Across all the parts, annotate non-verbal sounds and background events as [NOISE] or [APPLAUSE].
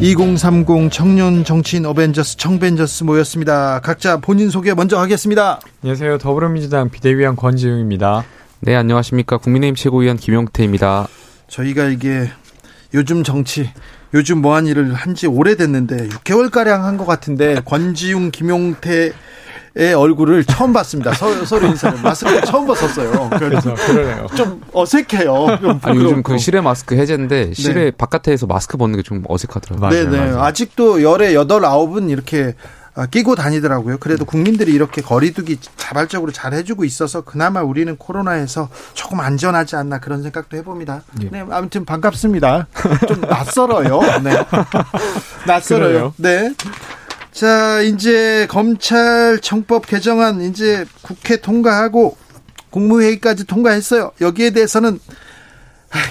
2030 청년 정치인 어벤져스 청벤져스 모였습니다. 각자 본인 소개 먼저 하겠습니다. 안녕하세요. 더불어민주당 비대위원 권지웅입니다. 네, 안녕하십니까. 국민의힘 최고위원 김용태입니다. 저희가 이게 요즘 정치, 요즘 뭐한 일을 한 지 오래됐는데 6개월가량 한 것 같은데 권지웅, 김용태 의 얼굴을 처음 봤습니다. 서, 서로 인사를 마스크 처음 벗었어요. 그래서 그러네요. 좀 어색해요. 좀 아니, 요즘 그 실외 마스크 해제인데 실외 네. 바깥에서 마스크 벗는 게 좀 어색하더라고요. 네네. 네. 아직도 열에 여덟 아홉은 이렇게 아, 끼고 다니더라고요. 그래도 국민들이 이렇게 거리두기 자발적으로 잘 해주고 있어서 그나마 우리는 코로나에서 조금 안전하지 않나 그런 생각도 해봅니다. 예. 네, 아무튼 반갑습니다. 좀 낯설어요. 네. [LAUGHS] 낯설어요. 네. 자, 이제 검찰청법 개정안 이제 국회 통과하고 국무회의까지 통과했어요. 여기에 대해서는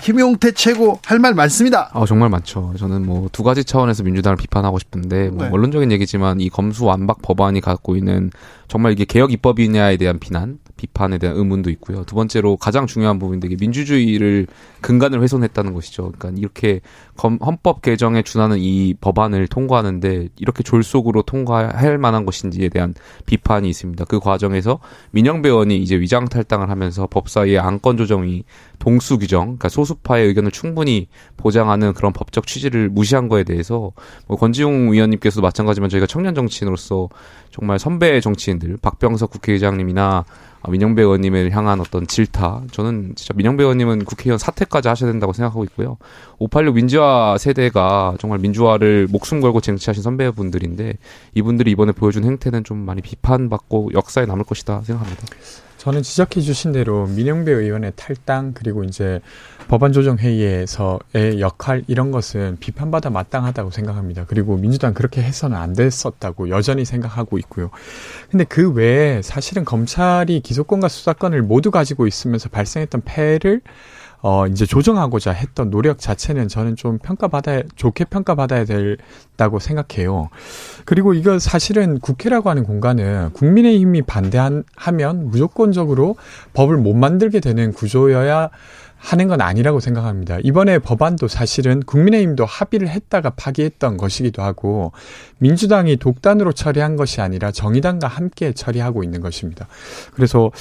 김용태 최고 할 말 많습니다. 아, 정말 많죠. 저는 뭐 두 가지 차원에서 민주당을 비판하고 싶은데 뭐 네. 원론적인 얘기지만 이 검수 완박 법안이 갖고 있는 정말 이게 개혁 입법이냐에 대한 비난, 비판에 대한 의문도 있고요. 두 번째로 가장 중요한 부분인데 민주주의를 근간을 훼손했다는 것이죠. 그러니까 이렇게 헌법 개정에 준하는 이 법안을 통과하는데 이렇게 졸속으로 통과할 만한 것인지에 대한 비판이 있습니다. 그 과정에서 민영배 의원이 이제 위장 탈당을 하면서 법사위의 안건 조정이 동수 규정, 그러니까 소수파의 의견을 충분히 보장하는 그런 법적 취지를 무시한 거에 대해서 뭐 권지웅 위원님께서도 마찬가지지만 저희가 청년 정치인으로서 정말 선배 정치인들 박병석 국회의장님이나 민영배 의원님을 향한 어떤 질타 저는 진짜 민영배 의원님은 국회의원 사퇴까지 하셔야 된다고 생각하고 있고요. 586 민주화 세대가 정말 민주화를 목숨 걸고 쟁취하신 선배분들인데 이분들이 이번에 보여준 행태는 좀 많이 비판받고 역사에 남을 것이다 생각합니다. 저는 지적해 주신 대로 민영배 의원의 탈당 그리고 이제 법안 조정 회의에서의 역할 이런 것은 비판받아 마땅하다고 생각합니다. 그리고 민주당 그렇게 해서는 안 됐었다고 여전히 생각하고 있고요. 근데 그 외에 사실은 검찰이 기소권과 수사권을 모두 가지고 있으면서 발생했던 폐를 어, 이제 조정하고자 했던 노력 자체는 저는 좀 평가받아야, 좋게 평가받아야 된다고 생각해요. 그리고 이거 사실은 국회라고 하는 공간은 국민의힘이 반대하면 무조건적으로 법을 못 만들게 되는 구조여야 하는 건 아니라고 생각합니다. 이번에 법안도 사실은 국민의힘도 합의를 했다가 파기했던 것이기도 하고 민주당이 독단으로 처리한 것이 아니라 정의당과 함께 처리하고 있는 것입니다. 그래서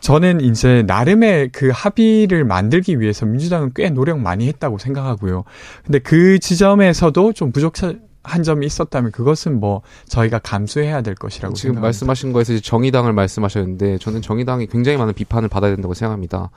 저는 이제 나름의 그 합의를 만들기 위해서 민주당은 꽤 노력 많이 했다고 생각하고요. 근데 그 지점에서도 좀 부족한 한 점이 있었다면 그것은 뭐 저희가 감수해야 될 것이라고 지금 생각합니다. 말씀하신 거에서 정의당을 말씀하셨는데 저는 정의당이 굉장히 많은 비판을 받아야 된다고 생각합니다.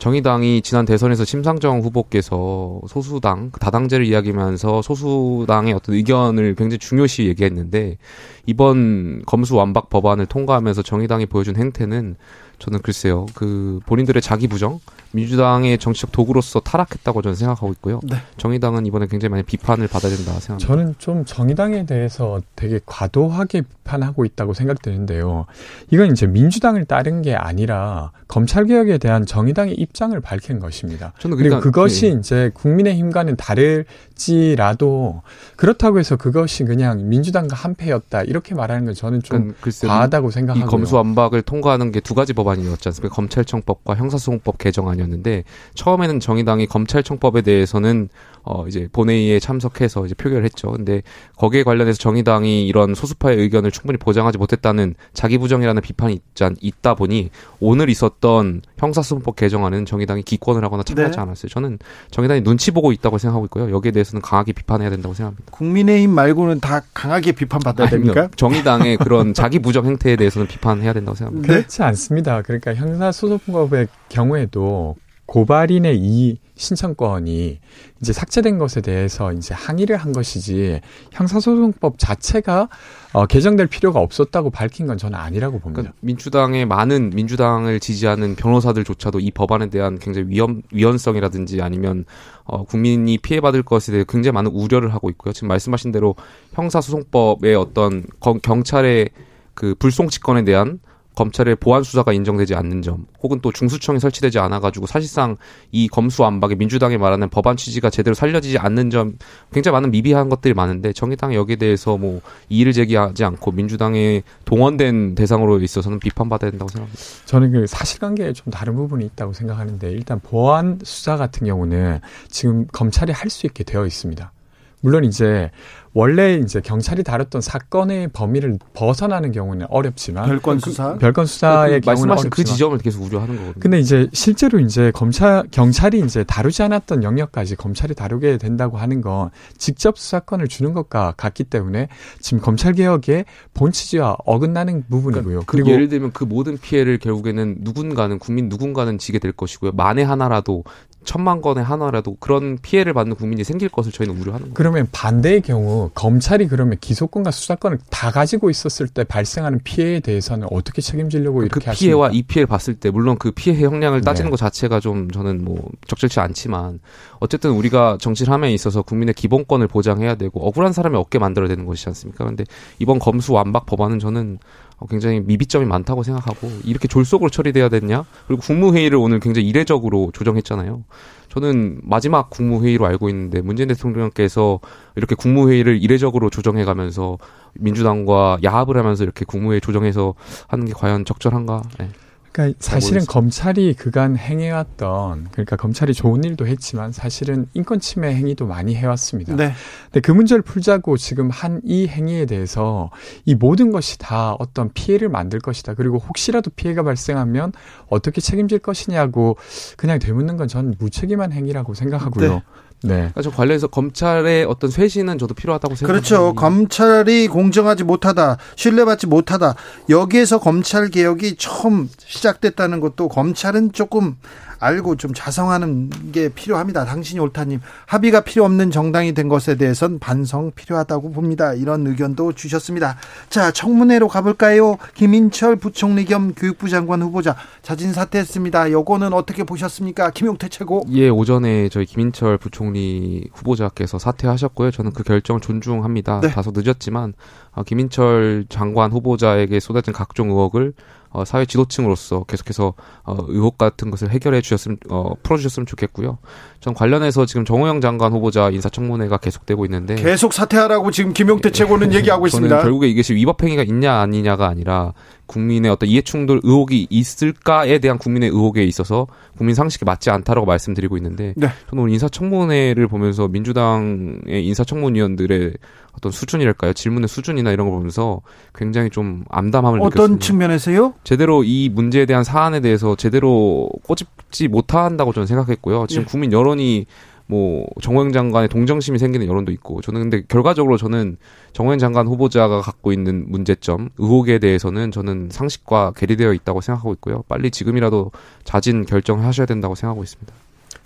정의당이 지난 대선에서 심상정 후보께서 소수당 다당제를 이야기하면서 소수당의 어떤 의견을 굉장히 중요시 얘기했는데 이번 검수 완박 법안을 통과하면서 정의당이 보여준 행태는 저는 글쎄요 그 본인들의 자기 부정 민주당의 정치적 도구로서 타락했다고 저는 생각하고 있고요. 네. 정의당은 이번에 굉장히 많이 비판을 받아야 된다 생각합니다. 저는 좀 정의당에 대해서 되게 과도하게 비판하고 있다고 생각되는데요. 이건 이제 민주당을 따른 게 아니라 검찰 개혁에 대한 정의당의 입장을 밝힌 것입니다. 저는 그러니까, 그리고 그것이 예. 이제 국민의힘과는 다를지라도 그렇다고 해서 그것이 그냥 민주당과 한패였다 이렇게 말하는 건 저는 좀 그러니까 과하다고 생각하고요. 이 검수완박을 통과하는 게 두 가지 법안이었지 않습니까? 검찰청법과 형사소송법 개정안이 아니었는데 처음에는 정의당이 검찰청법에 대해서는 어 이제 본회의에 참석해서 이제 표결을 했죠. 근데 거기에 관련해서 정의당이 이런 소수파의 의견을 충분히 보장하지 못했다는 자기 부정이라는 비판이 있자, 있다 보니 오늘 있었던 형사소송법 개정안은 정의당이 기권을 하거나 참여하지 네. 않았어요. 저는 정의당이 눈치 보고 있다고 생각하고 있고요. 여기에 대해서는 강하게 비판해야 된다고 생각합니다. 국민의힘 말고는 다 강하게 비판받아야 됩니까? 정의당의 [LAUGHS] 그런 자기 부정 행태에 대해서는 비판해야 된다고 생각합니다. 그렇지 않습니다. 그러니까 형사소송법의 경우에도 고발인의 이 신청권이 이제 삭제된 것에 대해서 이제 항의를 한 것이지 형사소송법 자체가 어, 개정될 필요가 없었다고 밝힌 건 저는 아니라고 봅니다. 그러니까 민주당의 많은 민주당을 지지하는 변호사들조차도 이 법안에 대한 굉장히 위험 위헌성이라든지 아니면 어, 국민이 피해받을 것에 대해 굉장히 많은 우려를 하고 있고요. 지금 말씀하신 대로 형사소송법의 어떤 경찰의 그 불송치권에 대한 검찰의 보안 수사가 인정되지 않는 점, 혹은 또 중수청이 설치되지 않아 가지고 사실상 이 검수 안박의 민주당이 말하는 법안 취지가 제대로 살려지지 않는 점, 굉장히 많은 미비한 것들이 많은데 정의당이 여기에 대해서 뭐 이의를 제기하지 않고 민주당의 동원된 대상으로 있어서는 비판받아야 된다고 생각합니다. 저는 그 사실관계에 좀 다른 부분이 있다고 생각하는데 일단 보안 수사 같은 경우는 지금 검찰이 할 수 있게 되어 있습니다. 물론 이제 원래 이제 경찰이 다뤘던 사건의 범위를 벗어나는 경우는 어렵지만 별건 그 수사 그, 별건 수사의 그, 경우는 말씀하신 그 지점을 계속 우려하는 거거든요. 근데 이제 실제로 이제 검찰 경찰이 이제 다루지 않았던 영역까지 검찰이 다루게 된다고 하는 건 직접 수사권을 주는 것과 같기 때문에 지금 검찰 개혁의 본 취지와 어긋나는 부분이고요. 그러니까 그 그리고 예를 들면 그 모든 피해를 결국에는 누군가는 국민 누군가는 지게 될 것이고요. 만에 하나라도 천만 건의 하나라도 그런 피해를 받는 국민이 생길 것을 저희는 우려하는 거예요. 그러면 반대의 경우 검찰이 그러면 기소권과 수사권을 다 가지고 있었을 때 발생하는 피해에 대해서는 어떻게 책임지려고 그 이렇게 그 피해와 하십니까? 이 피해를 봤을 때 물론 그 피해 형량을 따지는 네. 것 자체가 좀 저는 뭐 적절치 않지만 어쨌든 우리가 정치를 함에 있어서 국민의 기본권을 보장해야 되고 억울한 사람이 없게 만들어야 되는 것이지 않습니까? 그런데 이번 검수 완박 법안은 저는 어, 굉장히 미비점이 많다고 생각하고 이렇게 졸속으로 처리돼야 됐냐? 그리고 국무회의를 오늘 굉장히 이례적으로 조정했잖아요. 저는 마지막 국무회의로 알고 있는데 문재인 대통령께서 이렇게 국무회의를 이례적으로 조정해가면서 민주당과 야합을 하면서 이렇게 국무회의 조정해서 하는 게 과연 적절한가? 네. 그러니까 사실은 검찰이 그간 행해왔던 그러니까 검찰이 좋은 일도 했지만 사실은 인권 침해 행위도 많이 해왔습니다. 네. 근데 그 문제를 풀자고 지금 한 이 행위에 대해서 이 모든 것이 다 어떤 피해를 만들 것이다. 그리고 혹시라도 피해가 발생하면 어떻게 책임질 것이냐고 그냥 되묻는 건 저는 무책임한 행위라고 생각하고요. 네. 네. 그러니까 저 관련해서 검찰의 어떤 쇄신은 저도 필요하다고 생각합니다. 그렇죠. 검찰이 공정하지 못하다, 신뢰받지 못하다. 여기에서 검찰 개혁이 처음 시작됐다는 것도 검찰은 조금 알고 좀 자성하는 게 필요합니다. 당신이 옳다님 합의가 필요 없는 정당이 된 것에 대해선 반성 필요하다고 봅니다. 이런 의견도 주셨습니다. 자 청문회로 가볼까요? 김인철 부총리 겸 교육부 장관 후보자 자진 사퇴했습니다. 요거는 어떻게 보셨습니까? 김용태 최고. 예 오전에 저희 김인철 부총리 후보자께서 사퇴하셨고요. 저는 그 결정 존중합니다. 네. 다소 늦었지만 어, 김인철 장관 후보자에게 쏟아진 각종 의혹을 어, 사회 지도층으로서 계속해서 어, 의혹 같은 것을 해결해 주셨으면 어, 풀어주셨으면 좋겠고요. 전 관련해서 지금 정호영 장관 후보자 인사청문회가 계속되고 있는데 계속 사퇴하라고 지금 김용태 최고는 얘기하고 [LAUGHS] 있습니다. 결국에 이것이 위법 행위가 있냐 아니냐가 아니라 국민의 어떤 이해충돌 의혹이 있을까에 대한 국민의 의혹에 있어서 국민 상식에 맞지 않다라고 말씀드리고 있는데 네. 저는 오늘 인사청문회를 보면서 민주당의 인사청문위원들의 어떤 수준이랄까요 질문의 수준이나 이런 걸 보면서 굉장히 좀 암담함을 어떤 느꼈습니다. 측면에서요? 제대로 이 문제에 대한 사안에 대해서 제대로 꼬집지 못한다고 저는 생각했고요. 지금 예. 국민 여론이 뭐 정호영 장관의 동정심이 생기는 여론도 있고 저는 근데 결과적으로 저는 정호영 장관 후보자가 갖고 있는 문제점 의혹에 대해서는 저는 상식과 괴리되어 있다고 생각하고 있고요. 빨리 지금이라도 자진 결정하셔야 된다고 생각하고 있습니다.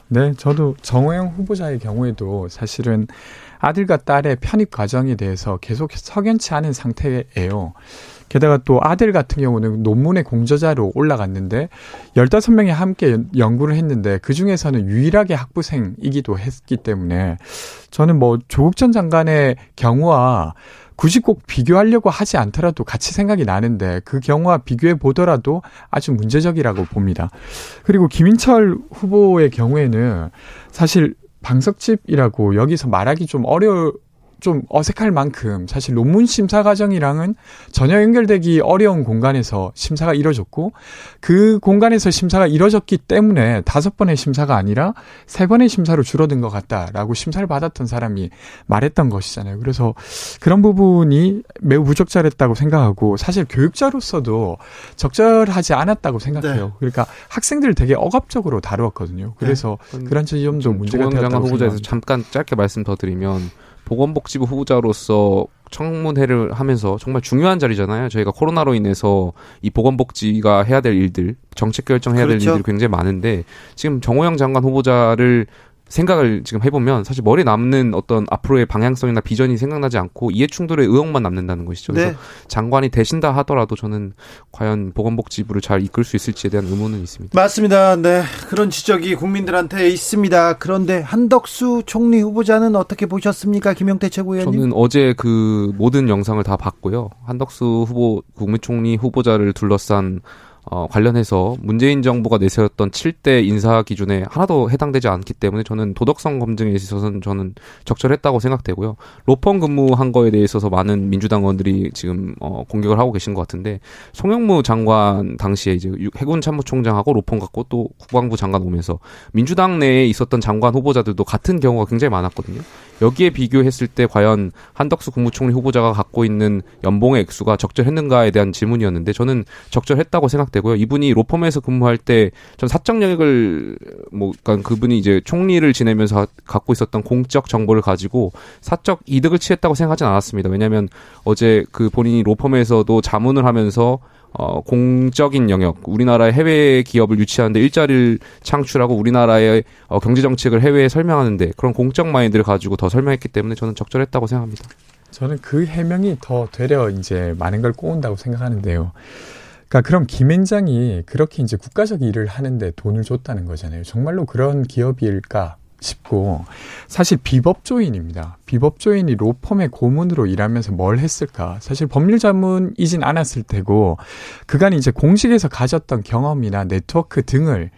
네, 저도 정호영 후보자의 경우에도 사실은 아들과 딸의 편입 과정에 대해서 계속 석연치 않은 상태예요. 게다가 또 아들 같은 경우는 논문의 공저자로 올라갔는데 15명이 함께 연구를 했는데 그 중에서는 유일하게 학부생이기도 했기 때문에 저는 뭐 조국 전 장관의 경우와 굳이 꼭 비교하려고 하지 않더라도 같이 생각이 나는데 그 경우와 비교해 보더라도 아주 문제적이라고 봅니다. 그리고 김인철 후보의 경우에는 사실 방석집이라고 여기서 말하기 좀 어려울 좀 어색할 만큼 사실 논문 심사 과정이랑은 전혀 연결되기 어려운 공간에서 심사가 이뤄졌고 그 공간에서 심사가 이뤄졌기 때문에 다섯 번의 심사가 아니라 세 번의 심사로 줄어든 것 같다라고 심사를 받았던 사람이 말했던 것이잖아요. 그래서 그런 부분이 매우 부적절했다고 생각하고 사실 교육자로서도 적절하지 않았다고 생각해요. 네. 그러니까 학생들을 되게 억압적으로 다루었거든요. 그래서 네. 그런 지점도 문제가 되었다고 후보자에서 잠깐 짧게 말씀 더 드리면 보건복지부 후보자로서 청문회를 하면서 정말 중요한 자리잖아요. 저희가 코로나로 인해서 이 보건복지가 해야 될 일들, 정책 결정해야 그렇죠. 될 일들이 굉장히 많은데 지금 정호영 장관 후보자를 생각을 지금 해보면 사실 머리에 남는 어떤 앞으로의 방향성이나 비전이 생각나지 않고 이해 충돌의 의혹만 남는다는 것이죠. 그래서 네. 장관이 되신다 하더라도 저는 과연 보건복지부를 잘 이끌 수 있을지에 대한 의문은 있습니다. 맞습니다. 네. 그런 지적이 국민들한테 있습니다. 그런데 한덕수 총리 후보자는 어떻게 보셨습니까? 김영태 최고위원님. 저는 어제 그 모든 영상을 다 봤고요. 한덕수 후보 국무총리 후보자를 둘러싼 어, 관련해서 문재인 정부가 내세웠던 7대 인사 기준에 하나도 해당되지 않기 때문에 저는 도덕성 검증에 있어서는 저는 적절했다고 생각되고요. 로펌 근무한 거에 대해서 많은 민주당 의원들이 지금 어, 공격을 하고 계신 것 같은데 송영무 장관 당시에 이제 해군 참모총장하고 로펌 갖고 또 국방부 장관 오면서 민주당 내에 있었던 장관 후보자들도 같은 경우가 굉장히 많았거든요. 여기에 비교했을 때 과연 한덕수 국무총리 후보자가 갖고 있는 연봉의 액수가 적절했는가에 대한 질문이었는데 저는 적절했다고 생각되고요. 이분이 로펌에서 근무할 때 전 사적 영역을 뭐 그러니까 그분이 이제 총리를 지내면서 갖고 있었던 공적 정보를 가지고 사적 이득을 취했다고 생각하진 않았습니다. 왜냐하면 어제 그 본인이 로펌에서도 자문을 하면서 어, 공적인 영역, 우리나라의 해외 기업을 유치하는데 일자리를 창출하고 우리나라의 어, 경제 정책을 해외에 설명하는데 그런 공적 마인드를 가지고 더 설명했기 때문에 저는 적절했다고 생각합니다. 저는 그 해명이 더 되려 이제 많은 걸 꼬은다고 생각하는데요. 그러니까 그럼 김앤장이 그렇게 이제 국가적 일을 하는데 돈을 줬다는 거잖아요. 정말로 그런 기업일까? 싶고 사실 비법조인입니다. 비법조인이 로펌의 고문으로 일하면서 뭘 했을까? 사실 법률 자문이진 않았을 테고 그간 이제 공식에서 가졌던 경험이나 네트워크 등을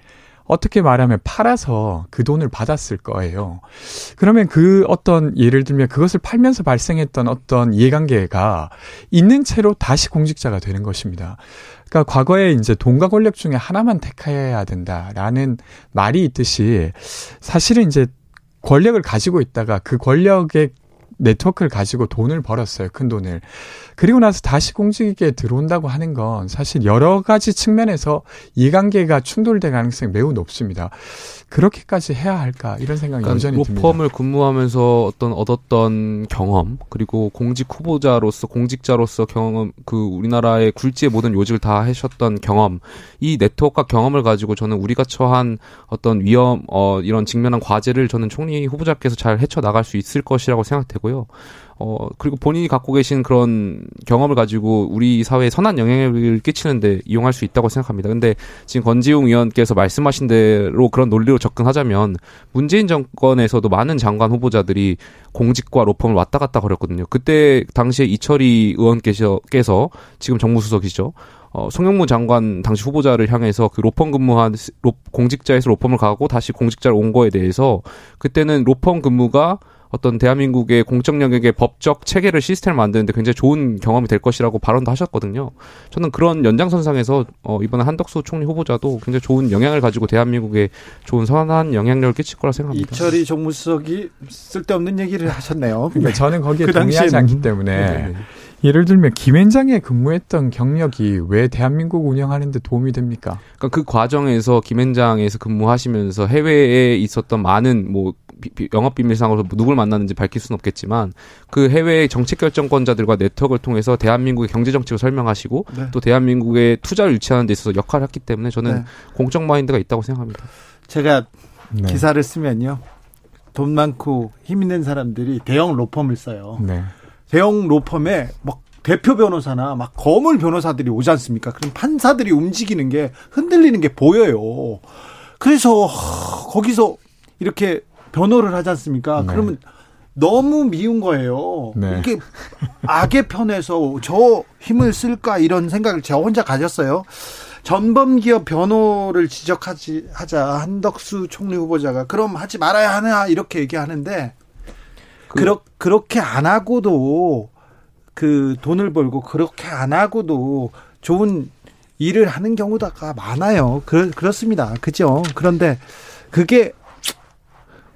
어떻게 말하면 팔아서 그 돈을 받았을 거예요. 그러면 그 어떤 예를 들면 그것을 팔면서 발생했던 어떤 이해관계가 있는 채로 다시 공직자가 되는 것입니다. 그러니까 과거에 이제 돈과 권력 중에 하나만 택해야 된다라는 말이 있듯이 사실은 이제 권력을 가지고 있다가 그 권력의 네트워크를 가지고 돈을 벌었어요. 큰 돈을. 그리고 나서 다시 공직에 들어온다고 하는 건 사실 여러 가지 측면에서 이해관계가 충돌될 가능성이 매우 높습니다. 그렇게까지 해야 할까 이런 생각이 그러니까 여전히 듭니다. 로펌을 근무하면서 어떤 얻었던 경험 그리고 공직 후보자로서 공직자로서 경험 그 우리나라의 굴지의 모든 요직을 다 하셨던 경험 이 네트워크와 경험을 가지고 저는 우리가 처한 어떤 위험 어 이런 직면한 과제를 저는 총리 후보자께서 잘 헤쳐 나갈 수 있을 것이라고 생각되고 요. 어, 그리고 본인이 갖고 계신 그런 경험을 가지고 우리 사회에 선한 영향을 끼치는데 이용할 수 있다고 생각합니다. 근데 지금 권지웅 의원께서 말씀하신 대로 그런 논리로 접근하자면 문재인 정권에서도 많은 장관 후보자들이 공직과 로펌을 왔다 갔다 거렸거든요. 그때 당시에 이철희 의원께서 지금 정무수석이죠. 어, 송영무 장관 당시 후보자를 향해서 그 로펌 근무한 로, 공직자에서 로펌을 가고 다시 공직자를 온 거에 대해서 그때는 로펌 근무가 어떤 대한민국의 공적 영역의 법적 체계를 시스템을 만드는데 굉장히 좋은 경험이 될 것이라고 발언도 하셨거든요. 저는 그런 연장선상에서 어, 이번에 한덕수 총리 후보자도 굉장히 좋은 영향을 가지고 대한민국에 좋은 선한 영향력을 끼칠 거라 생각합니다. 이철이 정무수석이 쓸데없는 얘기를 하셨네요. [LAUGHS] 그러니까 저는 거기에 그 동의하지 않기 때문에 네네. 네, 네. 예를 들면 김앤장에 근무했던 경력이 왜 대한민국 운영하는데 도움이 됩니까? 그러니까 그 과정에서 김앤장에서 근무하시면서 해외에 있었던 많은 뭐 영업 비밀상으로 누굴 만났는지 밝힐 수는 없겠지만 그 해외 정책 결정권자들과 네트워크를 통해서 대한민국의 경제 정책을 설명하시고 네. 또 대한민국의 투자를 유치하는 데 있어서 역할을 했기 때문에 저는 네. 공적 마인드가 있다고 생각합니다. 제가 네. 기사를 쓰면요. 돈 많고 힘 있는 사람들이 대형 로펌을 써요. 네. 대형 로펌에 막 대표 변호사나 막 거물 변호사들이 오지 않습니까? 그럼 판사들이 움직이는 게 흔들리는 게 보여요. 그래서 거기서 이렇게 변호를 하지 않습니까? 네. 그러면 너무 미운 거예요. 네. 이게 악의 편에서 저 힘을 쓸까 이런 생각을 제가 혼자 가졌어요. 전범기업 변호를 지적하지 하자 한덕수 총리 후보자가 그럼 하지 말아야 하나 이렇게 얘기하는데 그, 그렇 그렇게 안 하고도 그 돈을 벌고 그렇게 안 하고도 좋은 일을 하는 경우가 많아요. 그, 그렇습니다. 그죠? 그런데 그게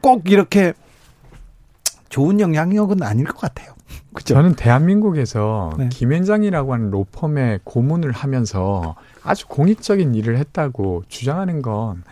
꼭 이렇게 좋은 영향력은 아닐 것 같아요. [LAUGHS] 그죠? 저는 대한민국에서 네. 김현장이라고 하는 로펌의 고문을 하면서 아주 공익적인 일을 했다고 주장하는 건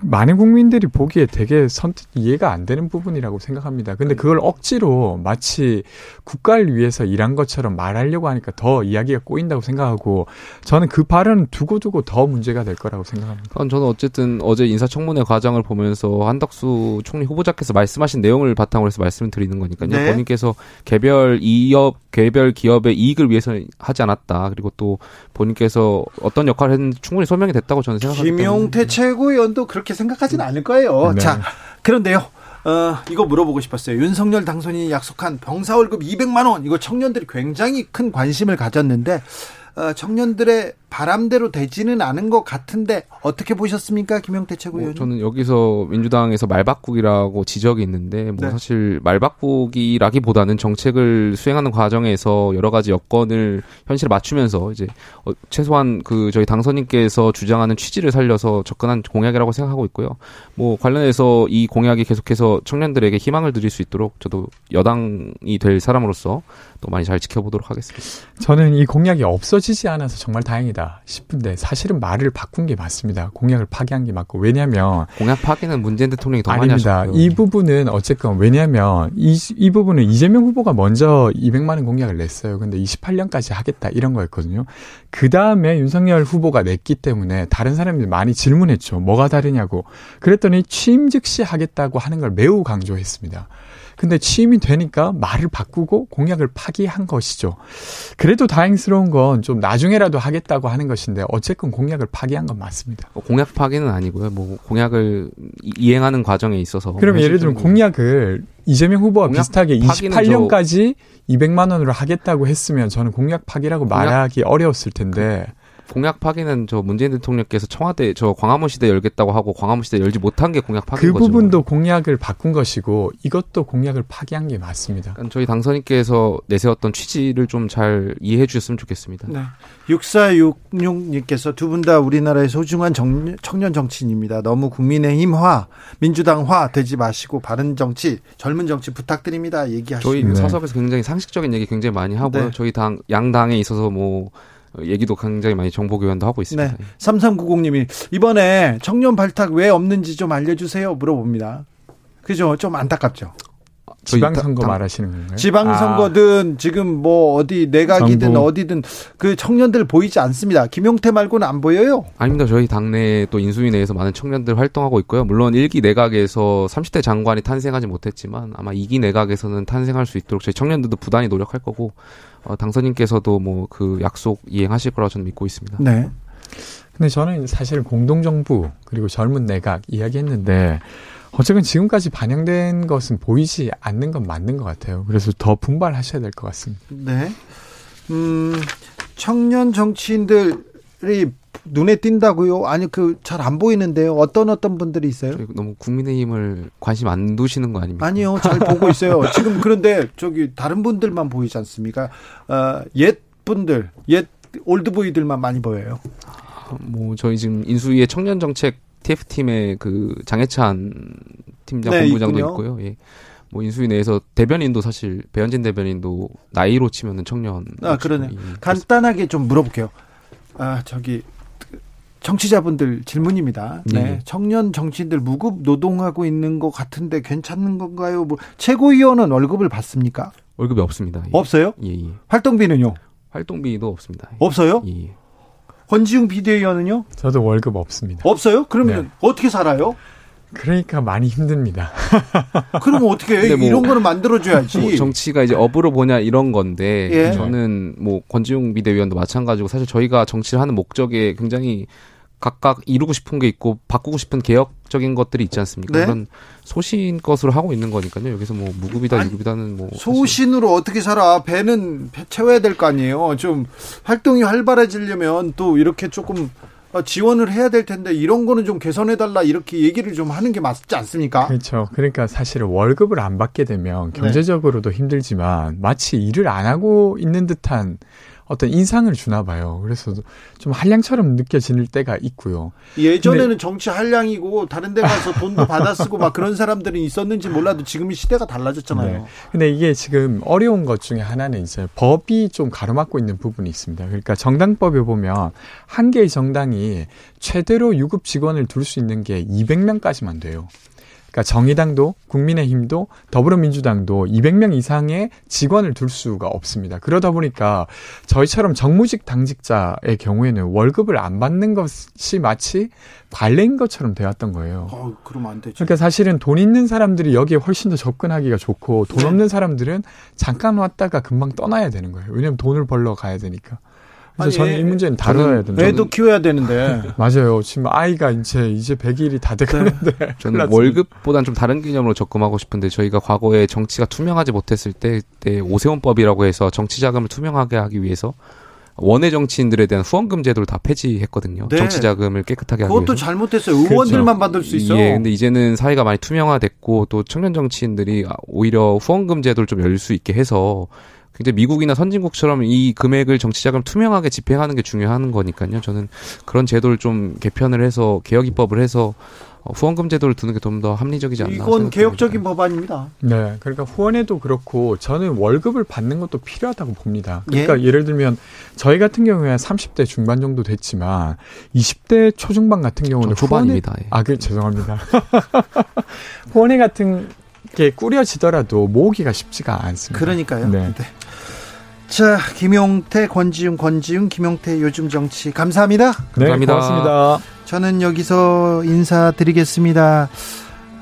많은 국민들이 보기에 되게 선뜻 이해가 안 되는 부분이라고 생각합니다. 근데 그걸 억지로 마치 국가를 위해서 일한 것처럼 말하려고 하니까 더 이야기가 꼬인다고 생각하고 저는 그 발언 두고두고 더 문제가 될 거라고 생각합니다. 저는 어쨌든 어제 인사청문회 과정을 보면서 한덕수 총리 후보자께서 말씀하신 내용을 바탕으로 해서 말씀을 드리는 거니까요. 네. 본인께서 개별 이업, 개별 기업의 이익을 위해서 하지 않았다. 그리고 또 본인께서 어떤 역할을 했는지 충분히 설명이 됐다고 저는 생각합니다. 김용태 최고위원도 그렇게 생각하진 않을 거예요. 네. 자, 그런데요. 어, 이거 물어보고 싶었어요. 윤석열 당선인이 약속한 병사 월급 200만 원. 이거 청년들이 굉장히 큰 관심을 가졌는데 어, 청년들의 바람대로 되지는 않은 것 같은데 어떻게 보셨습니까, 김영태 최고위원? 뭐 저는 여기서 민주당에서 말바꾸기라고 지적이 있는데 뭐 네. 사실 말바꾸기라기보다는 정책을 수행하는 과정에서 여러 가지 여건을 현실에 맞추면서 이제 어, 최소한 그 저희 당선인께서 주장하는 취지를 살려서 접근한 공약이라고 생각하고 있고요. 뭐 관련해서 이 공약이 계속해서 청년들에게 희망을 드릴 수 있도록 저도 여당이 될 사람으로서 또 많이 잘 지켜보도록 하겠습니다. 저는 이 공약이 없어지지 않아서 정말 다행이다. 아니다 싶은데 사실은 말을 바꾼 게 맞습니다. 공약을 파기한 게 맞고 왜냐하면 공약 파기는 문재인 대통령이 더 아닙니다. 이 부분은 어쨌건 왜냐하면 이, 이 부분은 이재명 후보가 먼저 200만 원 공약을 냈어요. 근데 28년까지 하겠다 이런 거였거든요. 그 다음에 윤석열 후보가 냈기 때문에 다른 사람들이 많이 질문했죠. 뭐가 다르냐고. 그랬더니 취임 즉시 하겠다고 하는 걸 매우 강조했습니다. 근데 취임이 되니까 말을 바꾸고 공약을 파기한 것이죠. 그래도 다행스러운 건 좀 나중에라도 하겠다고 하는 것인데 어쨌건 공약을 파기한 건 맞습니다. 뭐 공약 파기는 아니고요. 뭐 공약을 이행하는 과정에 있어서 그럼 예를 들면 공약을 이재명 후보와 비슷하게 28년까지 200만 원으로 하겠다고 했으면 저는 공약 파기라고 공약, 말하기 어려웠을 텐데 공약 파기는 저 문재인 대통령께서 청와대 저 광화문 시대 열겠다고 하고 광화문 시대 열지 못한 게 공약 파기인 그 거죠. 그 부분도 공약을 바꾼 것이고 이것도 공약을 파기한 게 맞습니다. 그러니까 저희 당선인께서 내세웠던 취지를 좀 잘 이해해 주셨으면 좋겠습니다. 네. 6466님께서 두 분 다 우리나라의 소중한 정, 청년 정치인입니다. 너무 국민의힘화, 민주당화 되지 마시고 바른 정치, 젊은 정치 부탁드립니다. 얘기하시죠. 저희 네. 사석에서 굉장히 상식적인 얘기 굉장히 많이 하고요. 네. 저희 당 양당에 있어서 뭐 얘기도 굉장히 많이 정보 교환도 하고 있습니다. 네. 3390님이 이번에 청년 발탁 왜 없는지 좀 알려주세요 물어봅니다. 그죠? 좀 안타깝죠. 지방선거 말하시는 건가요? 지방선거든 아. 지금 뭐 어디 내각이든 정부. 어디든 그 청년들 보이지 않습니다. 김용태 말고는 안 보여요? 아닙니다. 저희 당내 또 인수위 내에서 많은 청년들 활동하고 있고요. 물론 1기 내각에서 30대 장관이 탄생하지 못했지만 아마 2기 내각에서는 탄생할 수 있도록 저희 청년들도 부단히 노력할 거고 어, 당선인께서도 뭐 그 약속 이행하실 거라고 저는 믿고 있습니다. 네. 근데 저는 사실 공동정부 그리고 젊은 내각 이야기했는데 어쨌든 지금까지 반영된 것은 보이지 않는 건 맞는 것 같아요. 그래서 더 분발하셔야 될 것 같습니다. 네. 음, 청년 정치인들이 눈에 띈다고요? 아니 그 잘 안 보이는데요. 어떤 어떤 분들이 있어요? 너무 국민의힘을 관심 안 두시는 거 아닙니까? 아니요, 잘 보고 [LAUGHS] 있어요. 지금 그런데 저기 다른 분들만 보이지 않습니까? 어, 옛 분들, 옛 올드보이들만 많이 보여요. 뭐 저희 지금 인수위의 청년 정책 TF 팀의 그 장해찬 팀장 네, 본부장도 있고요. 예. 뭐 인수위 내에서 대변인도 사실 배현진 대변인도 나이로 치면은 청년. 아 그러네. 예, 간단하게 좀 물어볼게요. 아 저기 정치자분들 질문입니다. 네. 네. 청년 정치인들 무급 노동하고 있는 것 같은데 괜찮은 건가요? 뭐 최고위원은 월급을 받습니까? 월급이 없습니다. 예. 없어요? 예, 예. 활동비는요? 활동비도 없습니다. 없어요? 예. 예. 권지웅 비대위원은요? 저도 월급 없습니다. 없어요? 그러면 네. 어떻게 살아요? 그러니까 많이 힘듭니다. [LAUGHS] 그러면 어떻게 해? 뭐 이런 거는 만들어줘야지. 뭐 정치가 이제 업으로 보냐 이런 건데 예. 저는 뭐 권지웅 비대위원도 마찬가지고 사실 저희가 정치를 하는 목적에 굉장히 각각 이루고 싶은 게 있고 바꾸고 싶은 개혁적인 것들이 있지 않습니까? 네? 그런 소신 것으로 하고 있는 거니까요. 여기서 뭐 무급이다, 유급이다는 뭐 소신으로 사실. 어떻게 살아? 배는 채워야 될 거 아니에요. 좀 활동이 활발해지려면 또 이렇게 조금 지원을 해야 될 텐데 이런 거는 좀 개선해 달라 이렇게 얘기를 좀 하는 게 맞지 않습니까? 그렇죠. 그러니까 사실 월급을 안 받게 되면 네. 경제적으로도 네. 힘들지만 마치 일을 안 하고 있는 듯한 어떤 인상을 주나 봐요. 그래서 좀 한량처럼 느껴질 때가 있고요. 예전에는 근데, 정치 한량이고 다른 데 가서 돈도 [LAUGHS] 받아 쓰고 막 그런 사람들이 있었는지 몰라도 지금 시대가 달라졌잖아요. 네. 근데 이게 지금 어려운 것 중에 하나는 이제 법이 좀 가로막고 있는 부분이 있습니다. 그러니까 정당법에 보면 한 개의 정당이 최대로 유급 직원을 둘 수 있는 게 200명까지만 돼요. 그러니까 정의당도 국민의힘도 더불어민주당도 200명 이상의 직원을 둘 수가 없습니다. 그러다 보니까 저희처럼 정무직 당직자의 경우에는 월급을 안 받는 것이 마치 관례인 것처럼 되었던 거예요. 어, 그러면 안 되죠. 그러니까 사실은 돈 있는 사람들이 여기에 훨씬 더 접근하기가 좋고 돈 네. 없는 사람들은 잠깐 왔다가 금방 떠나야 되는 거예요. 왜냐하면 돈을 벌러 가야 되니까. 그래서 저는 이 문제는 다뤄야 된다. 애도 키워야 되는데. [LAUGHS] 맞아요. 지금 아이가 이제 이제 100일이 다 돼가는데. 네. [LAUGHS] 저는 월급보단 좀 다른 개념으로 접근하고 싶은데 저희가 과거에 정치가 투명하지 못했을 때, 때 오세훈법이라고 해서 정치 자금을 투명하게 하기 위해서 원외 정치인들에 대한 후원금 제도를 다 폐지했거든요. 네. 정치 자금을 깨끗하게 하기 위해서. 그것도 잘못했어요. 의원들만 그렇죠. 받을 수 있어요. 예, 근데 이제는 사회가 많이 투명화됐고 또 청년 정치인들이 오히려 후원금 제도를 좀 열 수 있게 해서 굉장히 미국이나 선진국처럼 이 금액을 정치자금 투명하게 집행하는 게 중요한 거니까요. 저는 그런 제도를 좀 개편을 해서 개혁 입법을 해서 어, 후원금 제도를 두는 게 좀 더 합리적이지 않나. 이건 개혁적인 법안입니다. 네, 그러니까 후원에도 그렇고 저는 월급을 받는 것도 필요하다고 봅니다. 그러니까 예? 를 들면 저희 같은 경우에 30대 중반 정도 됐지만 20대 초중반 같은 경우는 초반입니다. 후원회, 예. 아, 그 죄송합니다. [LAUGHS] 후원회 같은 게 꾸려지더라도 모으기가 쉽지가 않습니다. 그러니까요. 네. 네. 자, 김용태, 권지윤, 권지윤, 김용태 요즘 정치 감사합니다. 네, 감사합니다. 고맙습니다. 저는 여기서 인사드리겠습니다.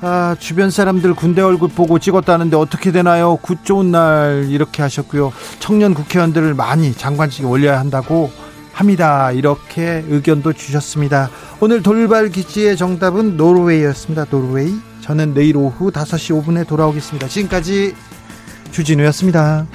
아, 주변 사람들 군대 얼굴 보고 찍었다는데 어떻게 되나요? 굿 좋은 날 이렇게 하셨고요. 청년 국회의원들을 많이 장관직에 올려야 한다고 합니다. 이렇게 의견도 주셨습니다. 오늘 돌발 기지의 정답은 노르웨이였습니다. 노르웨이. 저는 내일 오후 5시 5분에 돌아오겠습니다. 지금까지 주진우였습니다.